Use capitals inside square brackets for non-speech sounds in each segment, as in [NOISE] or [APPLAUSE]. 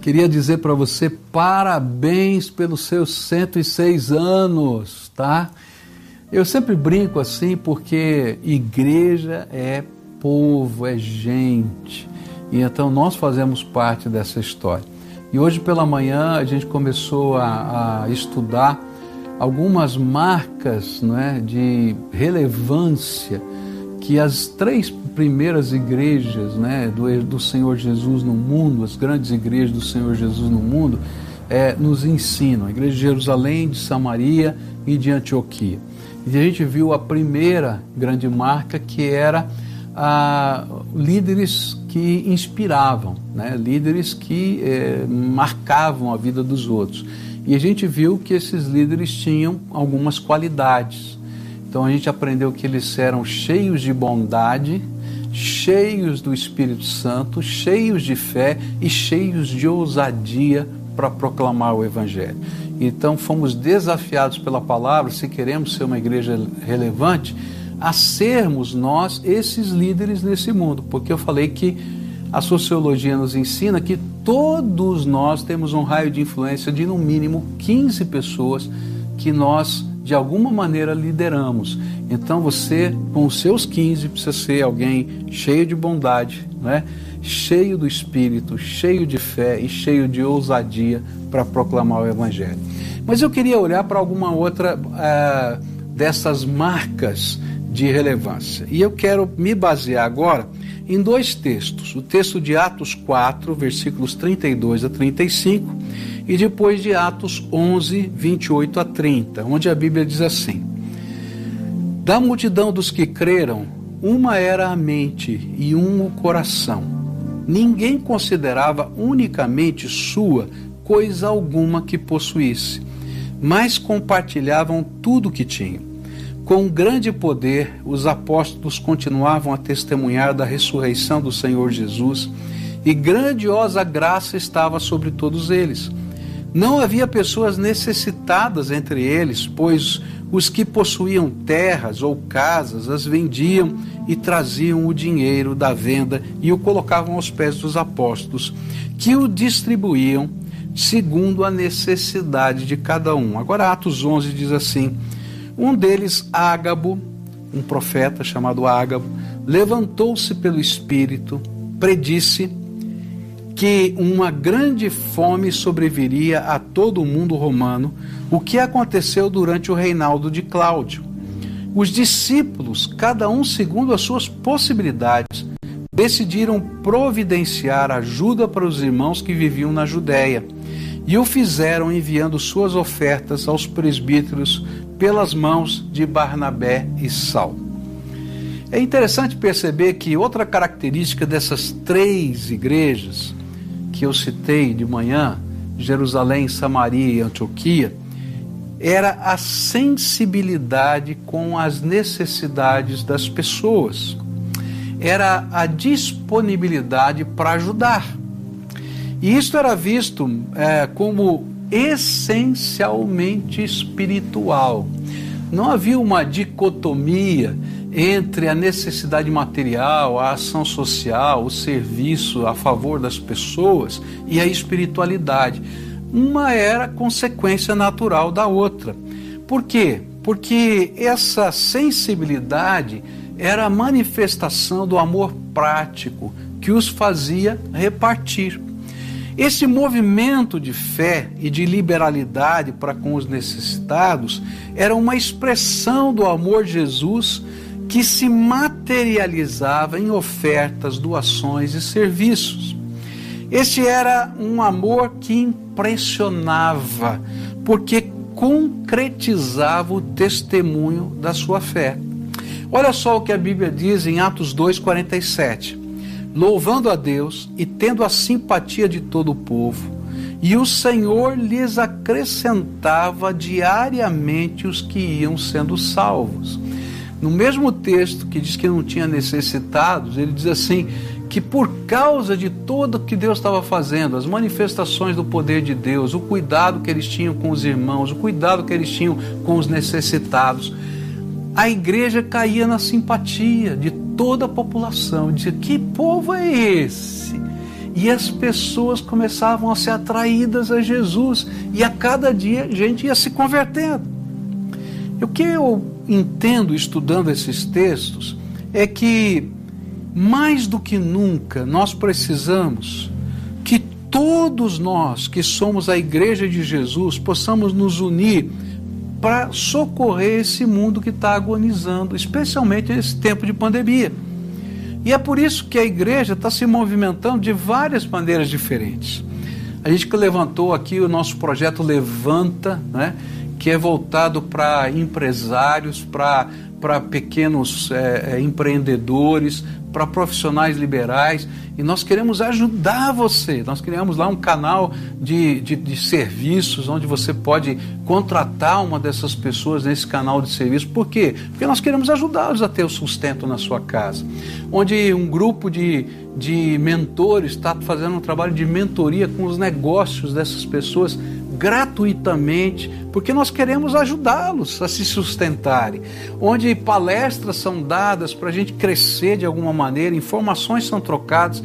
Queria dizer para você parabéns pelos seus 106 anos, tá? Eu sempre brinco assim porque igreja é povo, é gente. E então nós fazemos parte dessa história. E hoje pela manhã a gente começou a, a estudar algumas marcas não é, de relevância que as três primeiras igrejas né, do, do Senhor Jesus no mundo, as grandes igrejas do Senhor Jesus no mundo, é, nos ensinam. A igreja de Jerusalém, de Samaria e de Antioquia. E a gente viu a primeira grande marca que era líderes que inspiravam, né, líderes que é, marcavam a vida dos outros. E a gente viu que esses líderes tinham algumas qualidades. Então a gente aprendeu que eles eram cheios de bondade, cheios do Espírito Santo, cheios de fé e cheios de ousadia para proclamar o Evangelho. Então fomos desafiados pela palavra, se queremos ser uma igreja relevante, a sermos nós esses líderes nesse mundo, porque eu falei que a sociologia nos ensina que todos nós temos um raio de influência de no mínimo 15 pessoas que nós de alguma maneira lideramos. Então você, com os seus 15, precisa ser alguém cheio de bondade, né? cheio do Espírito, cheio de fé e cheio de ousadia para proclamar o Evangelho. Mas eu queria olhar para alguma outra uh, dessas marcas de relevância. E eu quero me basear agora em dois textos: o texto de Atos 4, versículos 32 a 35 e depois de Atos 11, 28 a 30, onde a Bíblia diz assim: Da multidão dos que creram, uma era a mente e um o coração. Ninguém considerava unicamente sua coisa alguma que possuísse, mas compartilhavam tudo o que tinham. Com grande poder, os apóstolos continuavam a testemunhar da ressurreição do Senhor Jesus, e grandiosa graça estava sobre todos eles. Não havia pessoas necessitadas entre eles, pois os que possuíam terras ou casas as vendiam e traziam o dinheiro da venda e o colocavam aos pés dos apóstolos, que o distribuíam segundo a necessidade de cada um. Agora, Atos 11 diz assim: Um deles, Ágabo, um profeta chamado Ágabo, levantou-se pelo Espírito, predisse que uma grande fome sobreviria a todo o mundo romano, o que aconteceu durante o reinado de Cláudio. Os discípulos, cada um segundo as suas possibilidades, decidiram providenciar ajuda para os irmãos que viviam na Judéia e o fizeram enviando suas ofertas aos presbíteros pelas mãos de Barnabé e Saulo. É interessante perceber que outra característica dessas três igrejas que eu citei de manhã, Jerusalém, Samaria e Antioquia, era a sensibilidade com as necessidades das pessoas, era a disponibilidade para ajudar. E isso era visto é, como essencialmente espiritual. Não havia uma dicotomia entre a necessidade material, a ação social, o serviço a favor das pessoas e a espiritualidade. Uma era consequência natural da outra. Por quê? Porque essa sensibilidade era a manifestação do amor prático que os fazia repartir. Esse movimento de fé e de liberalidade para com os necessitados era uma expressão do amor de Jesus que se materializava em ofertas, doações e serviços. Este era um amor que impressionava, porque concretizava o testemunho da sua fé. Olha só o que a Bíblia diz em Atos 2,47. Louvando a Deus e tendo a simpatia de todo o povo, e o Senhor lhes acrescentava diariamente os que iam sendo salvos. No mesmo texto que diz que não tinha necessitados, ele diz assim: que por causa de tudo que Deus estava fazendo, as manifestações do poder de Deus, o cuidado que eles tinham com os irmãos, o cuidado que eles tinham com os necessitados, a igreja caía na simpatia de toda a população. Dizia: que povo é esse? e as pessoas começavam a ser atraídas a Jesus e a cada dia a gente ia se convertendo. O que eu entendo estudando esses textos é que mais do que nunca nós precisamos que todos nós que somos a igreja de Jesus possamos nos unir para socorrer esse mundo que está agonizando, especialmente nesse tempo de pandemia. E é por isso que a igreja está se movimentando de várias maneiras diferentes. A gente que levantou aqui o nosso projeto Levanta, né, que é voltado para empresários, para pequenos é, é, empreendedores, para profissionais liberais, e nós queremos ajudar você. Nós criamos lá um canal de, de, de, serviços onde você pode contratar uma dessas pessoas nesse canal de serviço. Por quê? Porque nós queremos ajudá-los a ter o sustento na sua casa. Onde um grupo de, de mentores está fazendo um trabalho de mentoria com os negócios dessas pessoas gratuitamente, porque nós queremos ajudá-los a se sustentarem. Onde palestras são dadas para a gente crescer de alguma maneira, informações são trocadas.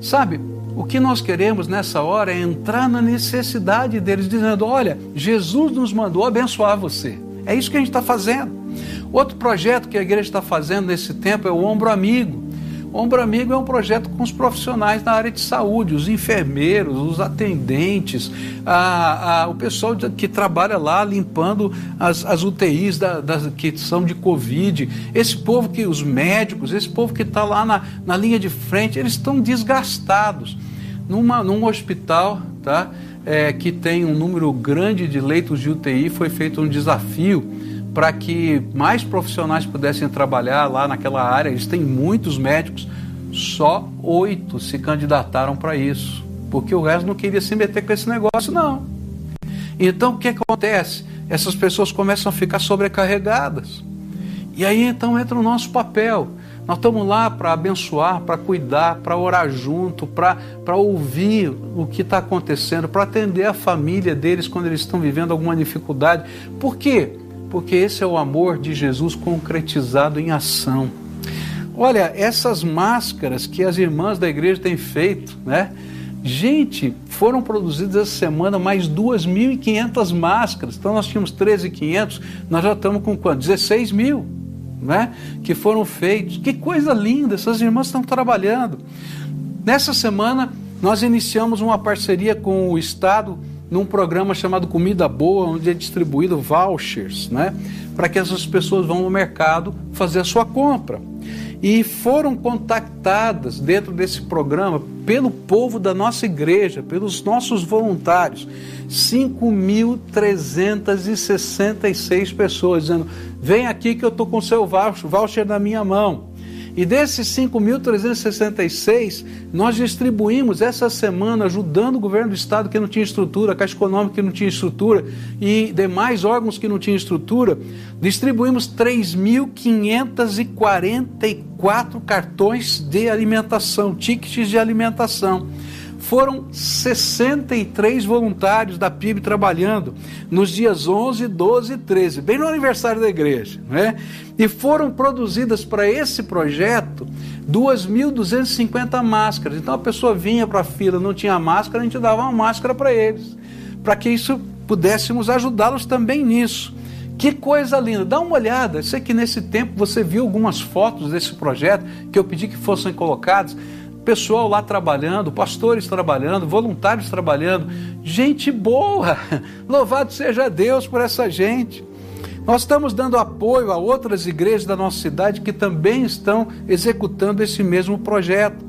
Sabe, o que nós queremos nessa hora é entrar na necessidade deles, dizendo: olha, Jesus nos mandou abençoar você. É isso que a gente está fazendo. Outro projeto que a igreja está fazendo nesse tempo é o Ombro Amigo. Ombro Amigo é um projeto com os profissionais da área de saúde, os enfermeiros, os atendentes, a, a, o pessoal que trabalha lá limpando as, as UTIs da, das, que são de Covid, esse povo que, os médicos, esse povo que está lá na, na linha de frente, eles estão desgastados. Numa, num hospital, tá? É, que tem um número grande de leitos de UTI, foi feito um desafio para que mais profissionais pudessem trabalhar lá naquela área. Eles têm muitos médicos, só oito se candidataram para isso, porque o resto não queria se meter com esse negócio, não. Então o que acontece? Essas pessoas começam a ficar sobrecarregadas. E aí então entra o nosso papel. Nós estamos lá para abençoar, para cuidar, para orar junto, para ouvir o que está acontecendo, para atender a família deles quando eles estão vivendo alguma dificuldade. Por quê? Porque esse é o amor de Jesus concretizado em ação. Olha, essas máscaras que as irmãs da igreja têm feito, né? Gente, foram produzidas essa semana mais 2.500 máscaras. Então nós tínhamos 13.500, nós já estamos com quanto? 16 mil, né? Que foram feitos. Que coisa linda, essas irmãs estão trabalhando. Nessa semana nós iniciamos uma parceria com o Estado num programa chamado Comida Boa, onde é distribuído vouchers, né? Para que essas pessoas vão no mercado fazer a sua compra. E foram contactadas dentro desse programa pelo povo da nossa igreja, pelos nossos voluntários, 5.366 pessoas, dizendo: vem aqui que eu estou com o seu voucher na minha mão. E desses 5.366, nós distribuímos essa semana, ajudando o governo do estado que não tinha estrutura, a Caixa Econômica que não tinha estrutura e demais órgãos que não tinham estrutura, distribuímos 3.544 cartões de alimentação, tickets de alimentação foram 63 voluntários da PIB trabalhando nos dias 11, 12 e 13, bem no aniversário da igreja, né? E foram produzidas para esse projeto 2.250 máscaras. Então a pessoa vinha para a fila, não tinha máscara, a gente dava uma máscara para eles, para que isso pudéssemos ajudá-los também nisso. Que coisa linda, dá uma olhada. Sei que nesse tempo você viu algumas fotos desse projeto que eu pedi que fossem colocadas pessoal lá trabalhando, pastores trabalhando, voluntários trabalhando, gente boa. [LAUGHS] Louvado seja Deus por essa gente. Nós estamos dando apoio a outras igrejas da nossa cidade que também estão executando esse mesmo projeto.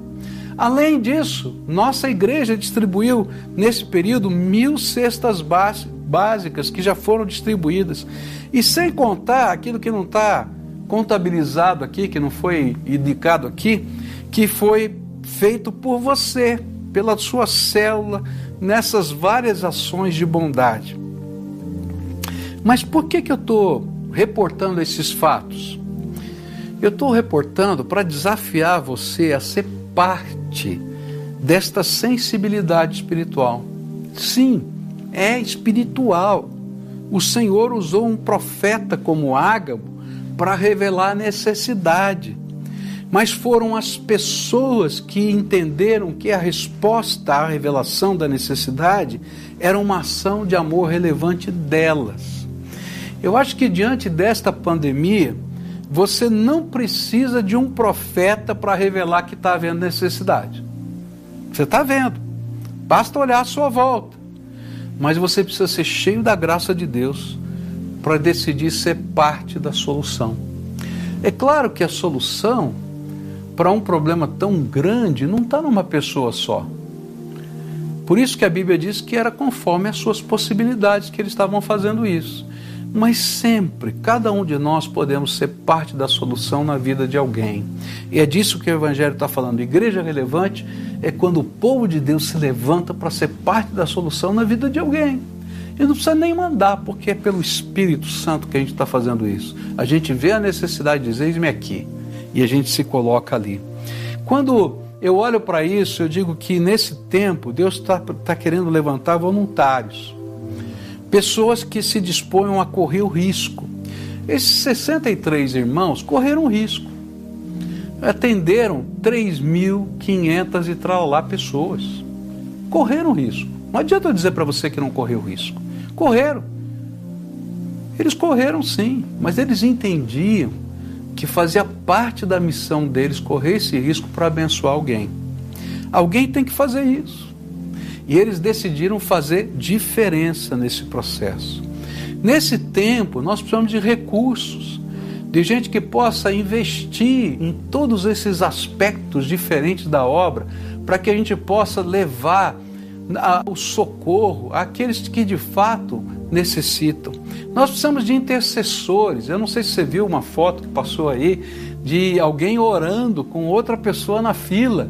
Além disso, nossa igreja distribuiu nesse período mil cestas básicas que já foram distribuídas. E sem contar aquilo que não está contabilizado aqui, que não foi indicado aqui, que foi feito por você, pela sua célula, nessas várias ações de bondade. Mas por que, que eu estou reportando esses fatos? Eu estou reportando para desafiar você a ser parte desta sensibilidade espiritual. Sim, é espiritual. O Senhor usou um profeta como Ágabo para revelar a necessidade mas foram as pessoas que entenderam que a resposta à revelação da necessidade era uma ação de amor relevante delas. Eu acho que diante desta pandemia, você não precisa de um profeta para revelar que está havendo necessidade. Você está vendo, basta olhar à sua volta. Mas você precisa ser cheio da graça de Deus para decidir ser parte da solução. É claro que a solução para um problema tão grande não está numa pessoa só. Por isso que a Bíblia diz que era conforme as suas possibilidades que eles estavam fazendo isso. Mas sempre, cada um de nós podemos ser parte da solução na vida de alguém. E é disso que o Evangelho está falando. Igreja relevante é quando o povo de Deus se levanta para ser parte da solução na vida de alguém. E não precisa nem mandar, porque é pelo Espírito Santo que a gente está fazendo isso. A gente vê a necessidade de dizer, eis-me aqui. E a gente se coloca ali. Quando eu olho para isso, eu digo que nesse tempo Deus está tá querendo levantar voluntários pessoas que se disponham a correr o risco. Esses 63 irmãos correram risco. Atenderam 3.500 e lá pessoas. Correram risco. Não adianta eu dizer para você que não correu risco. Correram. Eles correram sim, mas eles entendiam que fazia parte da missão deles correr esse risco para abençoar alguém. Alguém tem que fazer isso. E eles decidiram fazer diferença nesse processo. Nesse tempo, nós precisamos de recursos, de gente que possa investir em todos esses aspectos diferentes da obra, para que a gente possa levar o socorro àqueles que de fato necessitam. Nós precisamos de intercessores. Eu não sei se você viu uma foto que passou aí de alguém orando com outra pessoa na fila.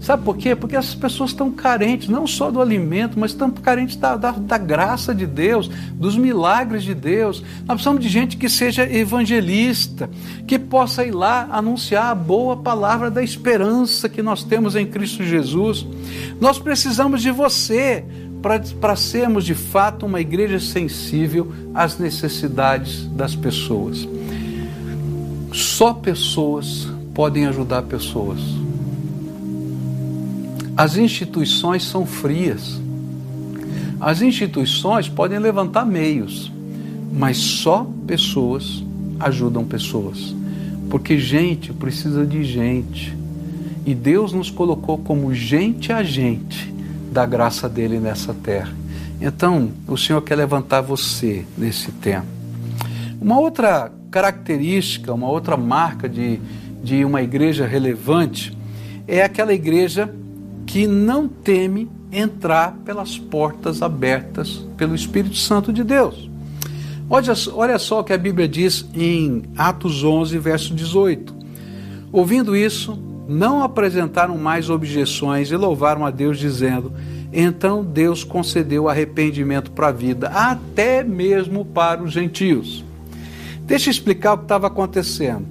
Sabe por quê? Porque essas pessoas estão carentes, não só do alimento, mas estão carentes da, da, da, graça de Deus, dos milagres de Deus. Nós precisamos de gente que seja evangelista, que possa ir lá anunciar a boa palavra da esperança que nós temos em Cristo Jesus. Nós precisamos de você para sermos de fato uma igreja sensível às necessidades das pessoas. Só pessoas podem ajudar pessoas. As instituições são frias. As instituições podem levantar meios, mas só pessoas ajudam pessoas. Porque gente precisa de gente. E Deus nos colocou como gente a gente da graça dele nessa terra. Então, o Senhor quer levantar você nesse tempo. Uma outra característica, uma outra marca de, de uma igreja relevante é aquela igreja que não teme entrar pelas portas abertas pelo Espírito Santo de Deus. Olha, olha só o que a Bíblia diz em Atos 11, verso 18. Ouvindo isso, não apresentaram mais objeções e louvaram a Deus, dizendo: Então Deus concedeu arrependimento para a vida, até mesmo para os gentios. Deixa eu explicar o que estava acontecendo.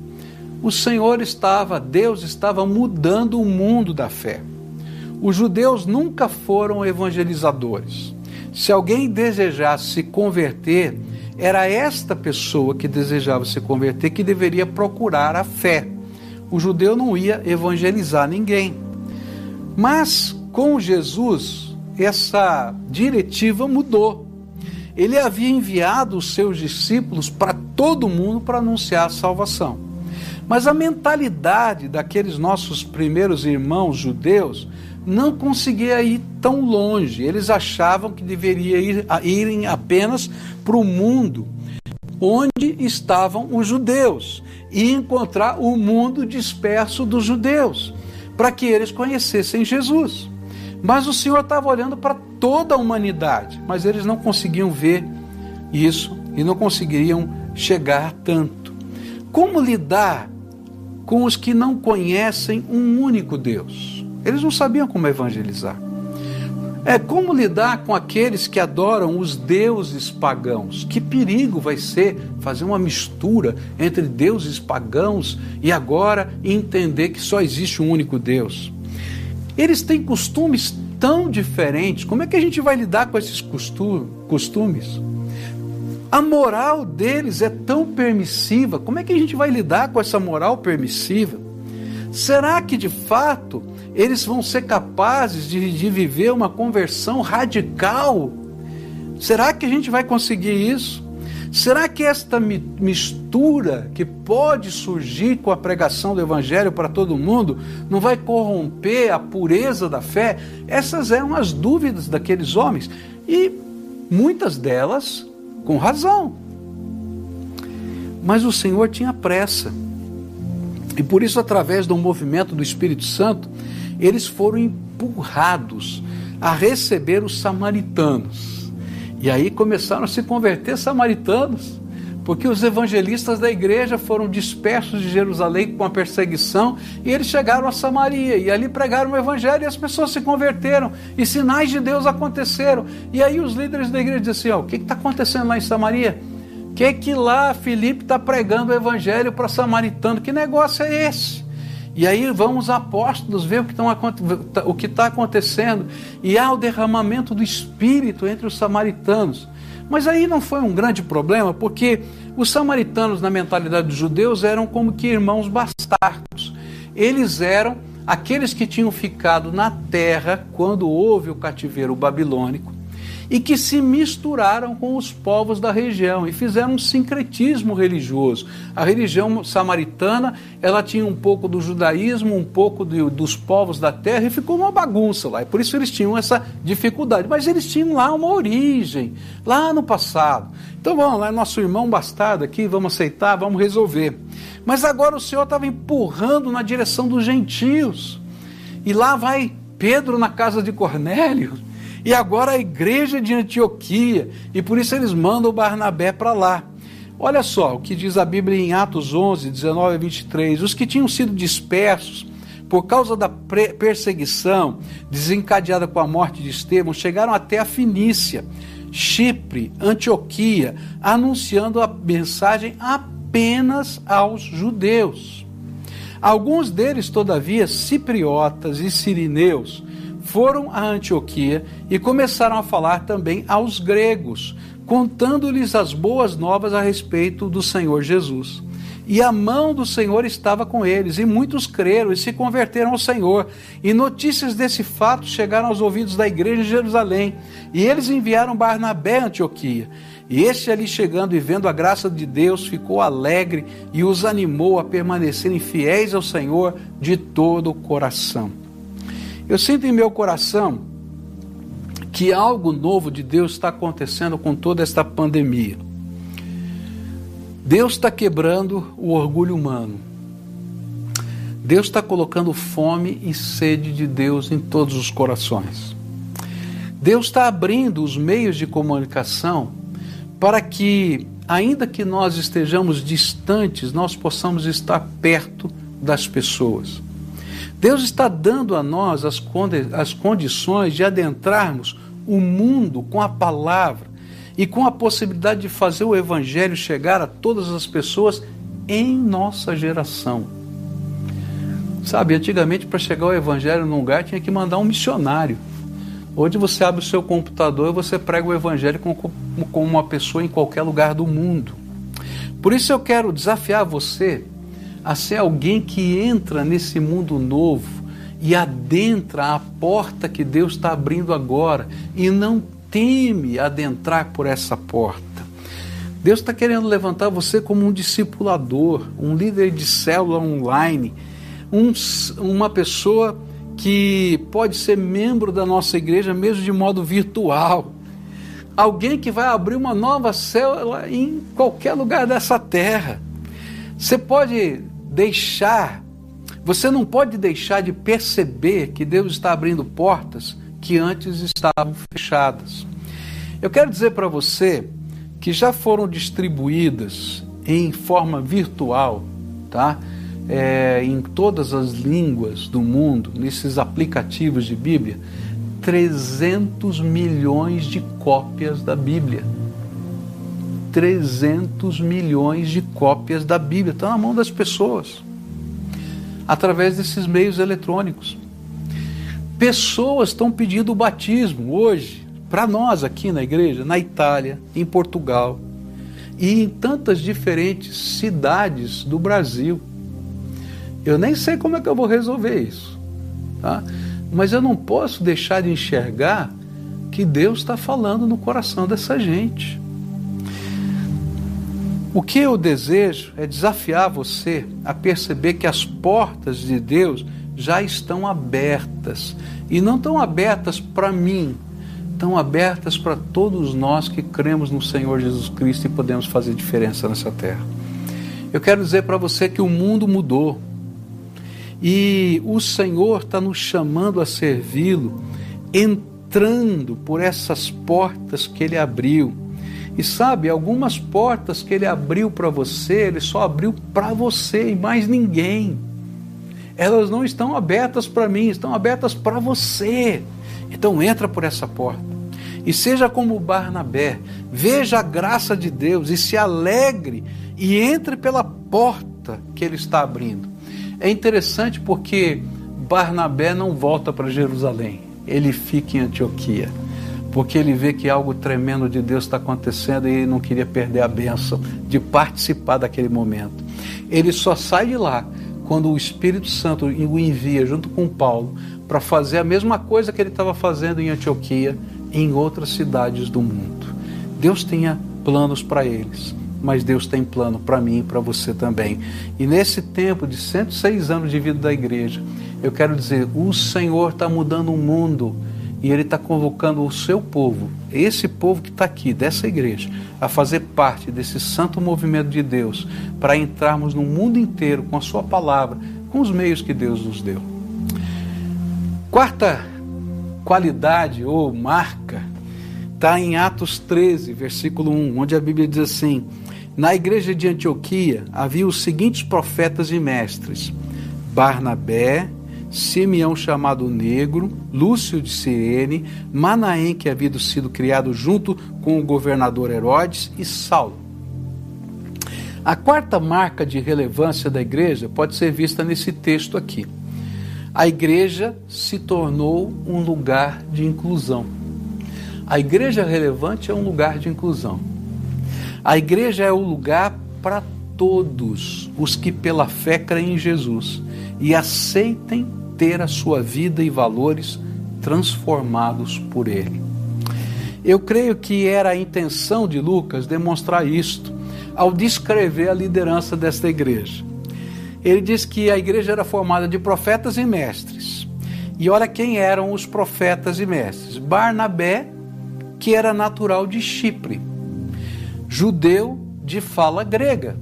O Senhor estava, Deus estava mudando o mundo da fé. Os judeus nunca foram evangelizadores. Se alguém desejasse se converter, era esta pessoa que desejava se converter que deveria procurar a fé. O judeu não ia evangelizar ninguém. Mas com Jesus, essa diretiva mudou. Ele havia enviado os seus discípulos para todo mundo para anunciar a salvação. Mas a mentalidade daqueles nossos primeiros irmãos judeus não conseguia ir tão longe. Eles achavam que deveria ir, irem apenas para o mundo onde estavam os judeus e encontrar o mundo disperso dos judeus, para que eles conhecessem Jesus. Mas o Senhor estava olhando para toda a humanidade, mas eles não conseguiam ver isso e não conseguiriam chegar tanto. Como lidar com os que não conhecem um único Deus? Eles não sabiam como evangelizar. É como lidar com aqueles que adoram os deuses pagãos. Que perigo vai ser fazer uma mistura entre deuses pagãos e agora entender que só existe um único Deus. Eles têm costumes tão diferentes. Como é que a gente vai lidar com esses costumes? A moral deles é tão permissiva. Como é que a gente vai lidar com essa moral permissiva? Será que de fato eles vão ser capazes de, de viver uma conversão radical? Será que a gente vai conseguir isso? Será que esta mistura que pode surgir com a pregação do Evangelho para todo mundo não vai corromper a pureza da fé? Essas eram as dúvidas daqueles homens e muitas delas com razão. Mas o Senhor tinha pressa e por isso, através do movimento do Espírito Santo, eles foram empurrados a receber os samaritanos. E aí começaram a se converter samaritanos, porque os evangelistas da igreja foram dispersos de Jerusalém com a perseguição e eles chegaram a Samaria e ali pregaram o evangelho e as pessoas se converteram e sinais de Deus aconteceram. E aí os líderes da igreja dizem assim: ó, o que está acontecendo lá em Samaria? Que, que lá Filipe está pregando o evangelho para samaritano? Que negócio é esse? E aí vão os apóstolos ver o que está acontecendo. E há o derramamento do Espírito entre os samaritanos. Mas aí não foi um grande problema, porque os samaritanos, na mentalidade dos judeus, eram como que irmãos bastardos. Eles eram aqueles que tinham ficado na terra quando houve o cativeiro babilônico e que se misturaram com os povos da região e fizeram um sincretismo religioso. A religião samaritana ela tinha um pouco do judaísmo, um pouco de, dos povos da terra e ficou uma bagunça lá. E por isso eles tinham essa dificuldade. Mas eles tinham lá uma origem, lá no passado. Então vamos lá, nosso irmão bastardo aqui, vamos aceitar, vamos resolver. Mas agora o Senhor estava empurrando na direção dos gentios. E lá vai Pedro na casa de Cornélio e agora a igreja de Antioquia, e por isso eles mandam Barnabé para lá. Olha só o que diz a Bíblia em Atos 11, 19 a 23. Os que tinham sido dispersos por causa da perseguição desencadeada com a morte de Estevão chegaram até a Finícia, Chipre, Antioquia, anunciando a mensagem apenas aos judeus. Alguns deles, todavia, cipriotas e sirineus, foram a Antioquia e começaram a falar também aos gregos, contando-lhes as boas novas a respeito do Senhor Jesus. E a mão do Senhor estava com eles, e muitos creram e se converteram ao Senhor. E notícias desse fato chegaram aos ouvidos da igreja de Jerusalém. E eles enviaram Barnabé a Antioquia. E este ali chegando e vendo a graça de Deus, ficou alegre e os animou a permanecerem fiéis ao Senhor de todo o coração. Eu sinto em meu coração que algo novo de Deus está acontecendo com toda esta pandemia. Deus está quebrando o orgulho humano. Deus está colocando fome e sede de Deus em todos os corações. Deus está abrindo os meios de comunicação para que, ainda que nós estejamos distantes, nós possamos estar perto das pessoas. Deus está dando a nós as, condi as condições de adentrarmos o mundo com a palavra e com a possibilidade de fazer o evangelho chegar a todas as pessoas em nossa geração. Sabe, antigamente para chegar o evangelho num lugar tinha que mandar um missionário. Hoje você abre o seu computador e você prega o evangelho com, com uma pessoa em qualquer lugar do mundo. Por isso eu quero desafiar você a ser alguém que entra nesse mundo novo e adentra a porta que Deus está abrindo agora e não teme adentrar por essa porta. Deus está querendo levantar você como um discipulador, um líder de célula online, um, uma pessoa que pode ser membro da nossa igreja mesmo de modo virtual. Alguém que vai abrir uma nova célula em qualquer lugar dessa terra. Você pode deixar, você não pode deixar de perceber que Deus está abrindo portas que antes estavam fechadas. Eu quero dizer para você que já foram distribuídas em forma virtual, tá? É, em todas as línguas do mundo, nesses aplicativos de Bíblia, 300 milhões de cópias da Bíblia. 300 milhões de cópias da Bíblia. Está na mão das pessoas, através desses meios eletrônicos. Pessoas estão pedindo o batismo hoje, para nós aqui na igreja, na Itália, em Portugal e em tantas diferentes cidades do Brasil. Eu nem sei como é que eu vou resolver isso, tá? Mas eu não posso deixar de enxergar que Deus está falando no coração dessa gente. O que eu desejo é desafiar você a perceber que as portas de Deus já estão abertas. E não estão abertas para mim, estão abertas para todos nós que cremos no Senhor Jesus Cristo e podemos fazer diferença nessa terra. Eu quero dizer para você que o mundo mudou e o Senhor está nos chamando a servi-lo, entrando por essas portas que Ele abriu. E sabe, algumas portas que Ele abriu para você, Ele só abriu para você e mais ninguém. Elas não estão abertas para mim, estão abertas para você. Então entra por essa porta. E seja como Barnabé, veja a graça de Deus e se alegre e entre pela porta que ele está abrindo. É interessante porque Barnabé não volta para Jerusalém, ele fica em Antioquia, porque ele vê que algo tremendo de Deus está acontecendo e ele não queria perder a bênção de participar daquele momento. Ele só sai de lá quando o Espírito Santo o envia junto com Paulo para fazer a mesma coisa que ele estava fazendo em Antioquia e em outras cidades do mundo. Deus tinha planos para eles, mas Deus tem plano para mim e para você também. E nesse tempo de 106 anos de vida da igreja, eu quero dizer: o Senhor está mudando o mundo e Ele está convocando o seu povo, esse povo que está aqui, dessa igreja, a fazer parte desse santo movimento de Deus, para entrarmos no mundo inteiro com a Sua palavra, com os meios que Deus nos deu. Quarta qualidade ou marca está em Atos 13, versículo 1, onde a Bíblia diz assim: Na igreja de Antioquia havia os seguintes profetas e mestres: Barnabé, Simeão chamado Negro, Lúcio de Sirene, Manaém, que havia sido criado junto com o governador Herodes, e Saulo. A quarta marca de relevância da igreja pode ser vista nesse texto aqui a igreja se tornou um lugar de inclusão. A igreja relevante é um lugar de inclusão. A igreja é o lugar para todos os que pela fé creem em Jesus e aceitem ter a sua vida e valores transformados por Ele. Eu creio que era a intenção de Lucas demonstrar isto ao descrever a liderança desta igreja ele diz que a igreja era formada de profetas e mestres. E olha quem eram os profetas e mestres: Barnabé, que era natural de Chipre, judeu de fala grega.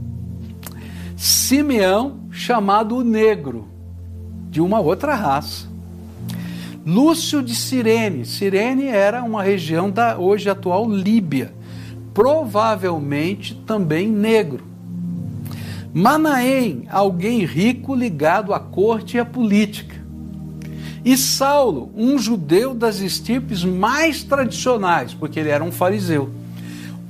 Simeão, chamado o Negro, de uma outra raça. Lúcio de Cirene. Cirene era uma região da hoje atual Líbia, provavelmente também negro. Manaém, alguém rico ligado à corte e à política. E Saulo, um judeu das estirpes mais tradicionais, porque ele era um fariseu.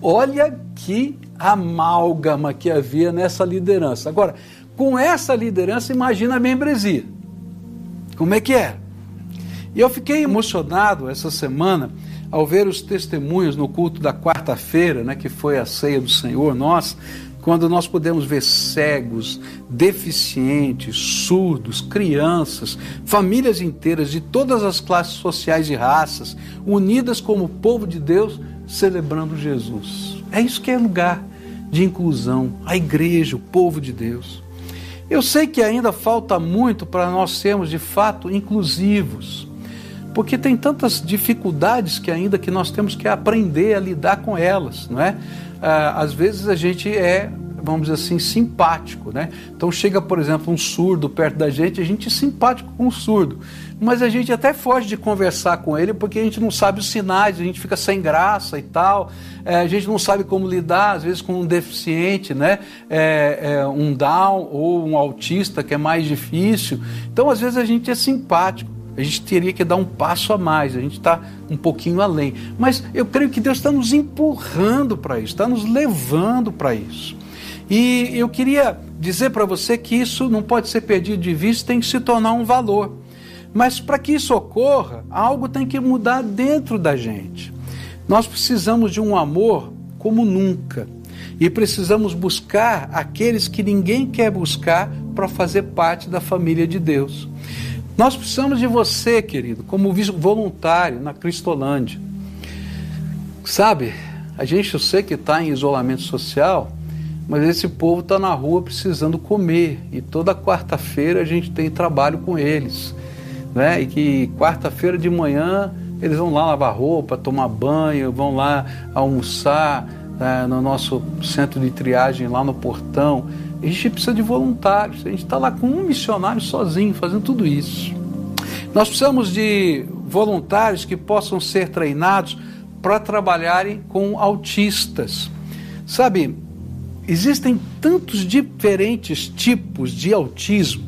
Olha que amálgama que havia nessa liderança. Agora, com essa liderança, imagina a membresia. Como é que é? E eu fiquei emocionado essa semana ao ver os testemunhos no culto da quarta-feira, né, que foi a ceia do Senhor, nós, quando nós podemos ver cegos, deficientes, surdos, crianças, famílias inteiras de todas as classes sociais e raças, unidas como povo de Deus, celebrando Jesus. É isso que é lugar de inclusão, a igreja, o povo de Deus. Eu sei que ainda falta muito para nós sermos de fato inclusivos, porque tem tantas dificuldades que ainda que nós temos que aprender a lidar com elas, não é? Ah, às vezes a gente é, vamos dizer assim, simpático, né? Então chega, por exemplo, um surdo perto da gente, a gente é simpático com o surdo, mas a gente até foge de conversar com ele porque a gente não sabe os sinais, a gente fica sem graça e tal, é, a gente não sabe como lidar, às vezes, com um deficiente, né? É, é, um down ou um autista que é mais difícil. Então, às vezes, a gente é simpático a gente teria que dar um passo a mais, a gente está um pouquinho além. Mas eu creio que Deus está nos empurrando para isso, está nos levando para isso. E eu queria dizer para você que isso não pode ser perdido de vista, tem que se tornar um valor. Mas para que isso ocorra, algo tem que mudar dentro da gente. Nós precisamos de um amor como nunca. E precisamos buscar aqueles que ninguém quer buscar para fazer parte da família de Deus. Nós precisamos de você, querido, como voluntário na Cristolândia. Sabe, a gente, eu sei que está em isolamento social, mas esse povo está na rua precisando comer e toda quarta-feira a gente tem trabalho com eles. Né? E que quarta-feira de manhã eles vão lá lavar roupa, tomar banho, vão lá almoçar né, no nosso centro de triagem lá no portão. A gente precisa de voluntários. A gente está lá com um missionário sozinho fazendo tudo isso. Nós precisamos de voluntários que possam ser treinados para trabalharem com autistas. Sabe, existem tantos diferentes tipos de autismo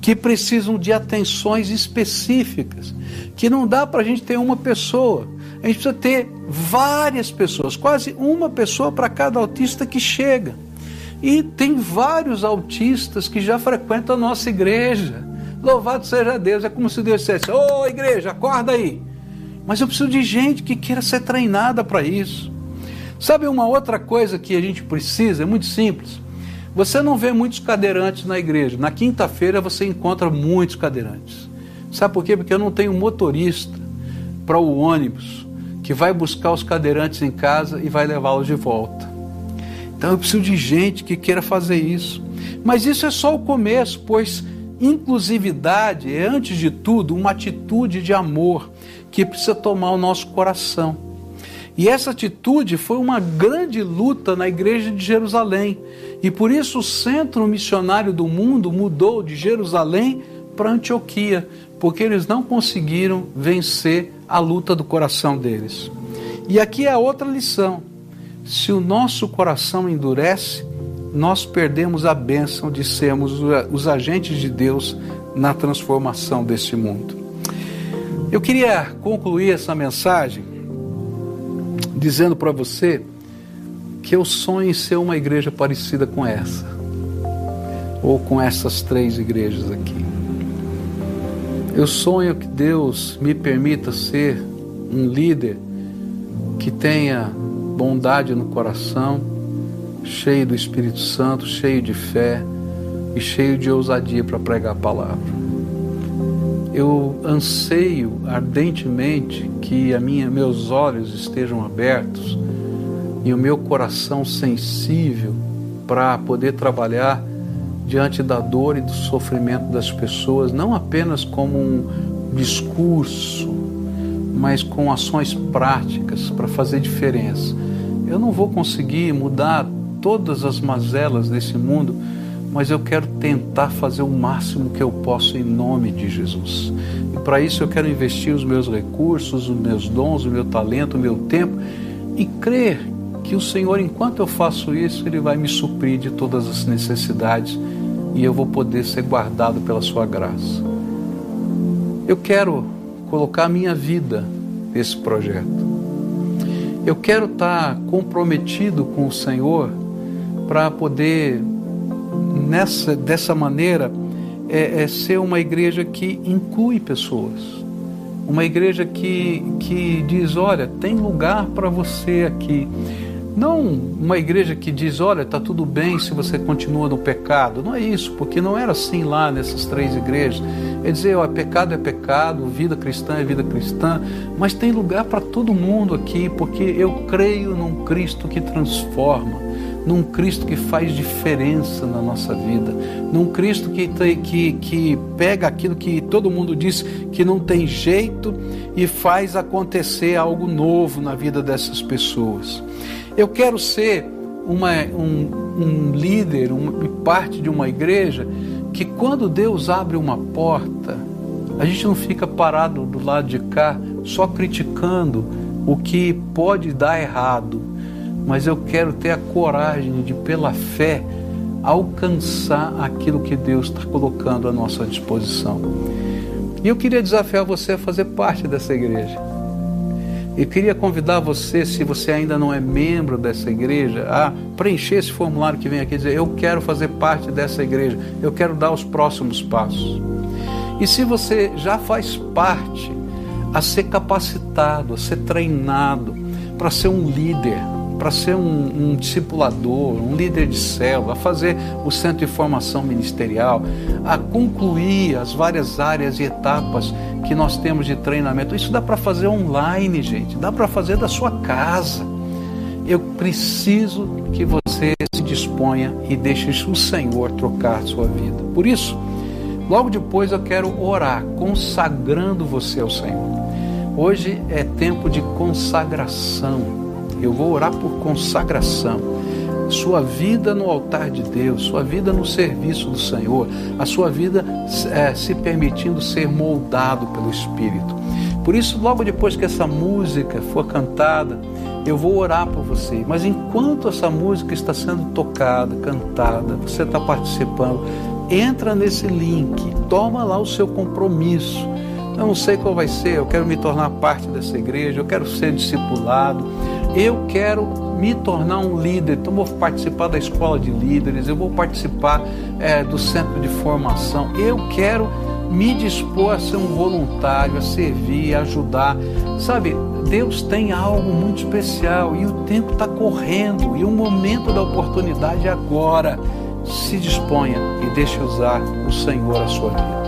que precisam de atenções específicas, que não dá para a gente ter uma pessoa. A gente precisa ter várias pessoas, quase uma pessoa para cada autista que chega. E tem vários autistas que já frequentam a nossa igreja. Louvado seja Deus. É como se Deus dissesse: Ô oh, igreja, acorda aí. Mas eu preciso de gente que queira ser treinada para isso. Sabe uma outra coisa que a gente precisa? É muito simples. Você não vê muitos cadeirantes na igreja. Na quinta-feira você encontra muitos cadeirantes. Sabe por quê? Porque eu não tenho motorista para o ônibus que vai buscar os cadeirantes em casa e vai levá-los de volta. Então eu preciso de gente que queira fazer isso. Mas isso é só o começo, pois inclusividade é, antes de tudo, uma atitude de amor que precisa tomar o nosso coração. E essa atitude foi uma grande luta na igreja de Jerusalém. E por isso o centro missionário do mundo mudou de Jerusalém para Antioquia, porque eles não conseguiram vencer a luta do coração deles. E aqui é outra lição. Se o nosso coração endurece, nós perdemos a bênção de sermos os agentes de Deus na transformação desse mundo. Eu queria concluir essa mensagem dizendo para você que eu sonho em ser uma igreja parecida com essa, ou com essas três igrejas aqui. Eu sonho que Deus me permita ser um líder que tenha bondade no coração, cheio do Espírito Santo, cheio de fé e cheio de ousadia para pregar a palavra. Eu anseio ardentemente que a minha, meus olhos estejam abertos e o meu coração sensível para poder trabalhar diante da dor e do sofrimento das pessoas, não apenas como um discurso, mas com ações práticas para fazer diferença. Eu não vou conseguir mudar todas as mazelas desse mundo, mas eu quero tentar fazer o máximo que eu posso em nome de Jesus. E para isso eu quero investir os meus recursos, os meus dons, o meu talento, o meu tempo e crer que o Senhor, enquanto eu faço isso, Ele vai me suprir de todas as necessidades e eu vou poder ser guardado pela Sua graça. Eu quero colocar a minha vida nesse projeto. Eu quero estar comprometido com o Senhor para poder, nessa, dessa maneira, é, é ser uma igreja que inclui pessoas. Uma igreja que, que diz: olha, tem lugar para você aqui. Não uma igreja que diz, olha, está tudo bem se você continua no pecado. Não é isso, porque não era assim lá nessas três igrejas. É dizer, ó, pecado é pecado, vida cristã é vida cristã, mas tem lugar para todo mundo aqui, porque eu creio num Cristo que transforma, num Cristo que faz diferença na nossa vida, num Cristo que, que, que pega aquilo que todo mundo diz que não tem jeito e faz acontecer algo novo na vida dessas pessoas. Eu quero ser uma, um, um líder, um, parte de uma igreja que quando Deus abre uma porta, a gente não fica parado do lado de cá só criticando o que pode dar errado, mas eu quero ter a coragem de, pela fé, alcançar aquilo que Deus está colocando à nossa disposição. E eu queria desafiar você a fazer parte dessa igreja. E queria convidar você, se você ainda não é membro dessa igreja, a preencher esse formulário que vem aqui e dizer: Eu quero fazer parte dessa igreja, eu quero dar os próximos passos. E se você já faz parte, a ser capacitado, a ser treinado para ser um líder, para ser um, um, discipulador, um líder de célula, a fazer o centro de formação ministerial, a concluir as várias áreas e etapas que nós temos de treinamento. Isso dá para fazer online, gente, dá para fazer da sua casa. Eu preciso que você se disponha e deixe o Senhor trocar sua vida. Por isso, logo depois eu quero orar, consagrando você ao Senhor. Hoje é tempo de consagração. Eu vou orar por consagração. Sua vida no altar de Deus, sua vida no serviço do Senhor, a sua vida é, se permitindo ser moldado pelo Espírito. Por isso, logo depois que essa música for cantada, eu vou orar por você. Mas enquanto essa música está sendo tocada, cantada, você está participando, entra nesse link, toma lá o seu compromisso. Eu não sei qual vai ser, eu quero me tornar parte dessa igreja, eu quero ser discipulado, eu quero me tornar um líder, então vou participar da escola de líderes, eu vou participar é, do centro de formação, eu quero me dispor a ser um voluntário, a servir, a ajudar. Sabe, Deus tem algo muito especial e o tempo está correndo e o momento da oportunidade é agora. Se disponha e deixe usar o Senhor a sua vida.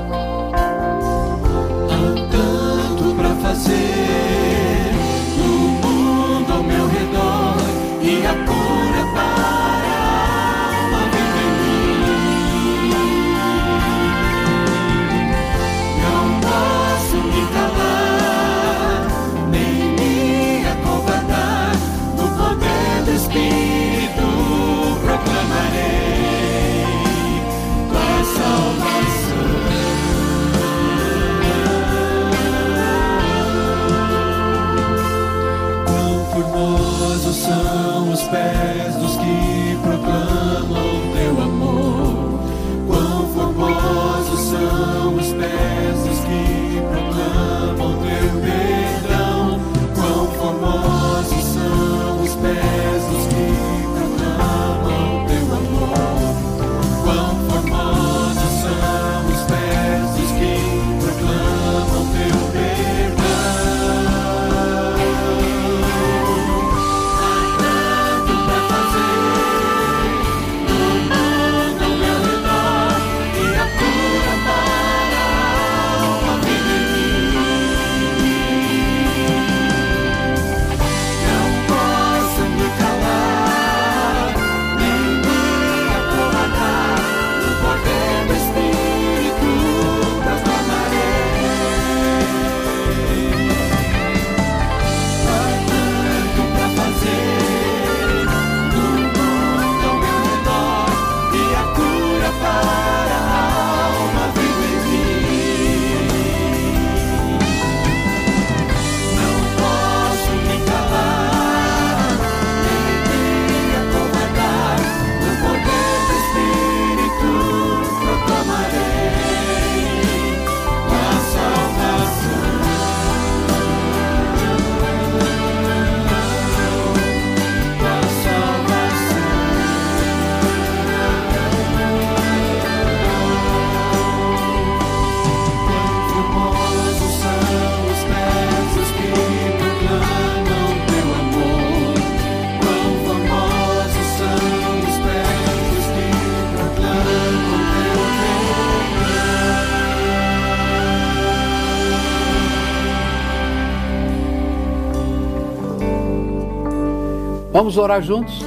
Vamos orar juntos?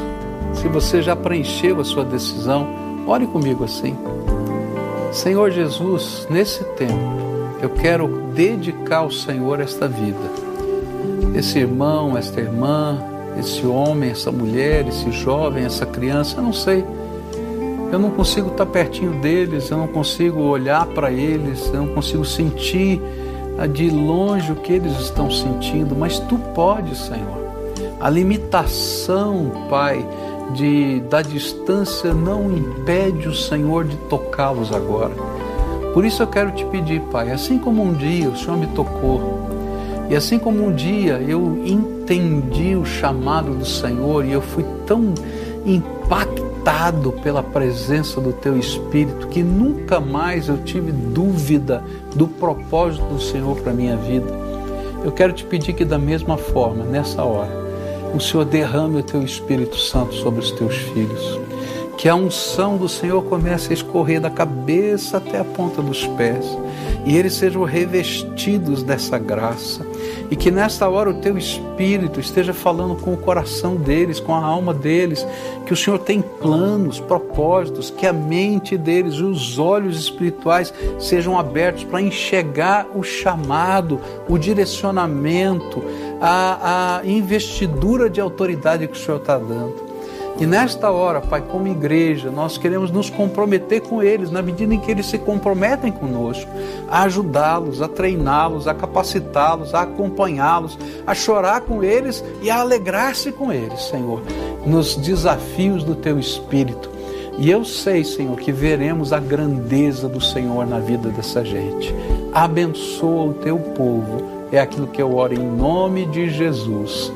Se você já preencheu a sua decisão, ore comigo assim. Senhor Jesus, nesse tempo, eu quero dedicar ao Senhor esta vida. Esse irmão, esta irmã, esse homem, essa mulher, esse jovem, essa criança, eu não sei. Eu não consigo estar pertinho deles, eu não consigo olhar para eles, eu não consigo sentir de longe o que eles estão sentindo, mas tu podes, Senhor. A limitação, Pai, de, da distância não impede o Senhor de tocá-los agora. Por isso eu quero te pedir, Pai, assim como um dia o Senhor me tocou, e assim como um dia eu entendi o chamado do Senhor e eu fui tão impactado pela presença do Teu Espírito que nunca mais eu tive dúvida do propósito do Senhor para minha vida. Eu quero te pedir que, da mesma forma, nessa hora, o Senhor derrame o teu Espírito Santo sobre os teus filhos. Que a unção do Senhor comece a escorrer da cabeça até a ponta dos pés. E eles sejam revestidos dessa graça. E que nesta hora o teu espírito esteja falando com o coração deles, com a alma deles, que o Senhor tem planos, propósitos, que a mente deles, os olhos espirituais sejam abertos para enxergar o chamado, o direcionamento, a, a investidura de autoridade que o Senhor está dando. E nesta hora, Pai, como igreja, nós queremos nos comprometer com eles, na medida em que eles se comprometem conosco, a ajudá-los, a treiná-los, a capacitá-los, a acompanhá-los, a chorar com eles e a alegrar-se com eles, Senhor, nos desafios do Teu Espírito. E eu sei, Senhor, que veremos a grandeza do Senhor na vida dessa gente. Abençoa o Teu povo. É aquilo que eu oro em nome de Jesus.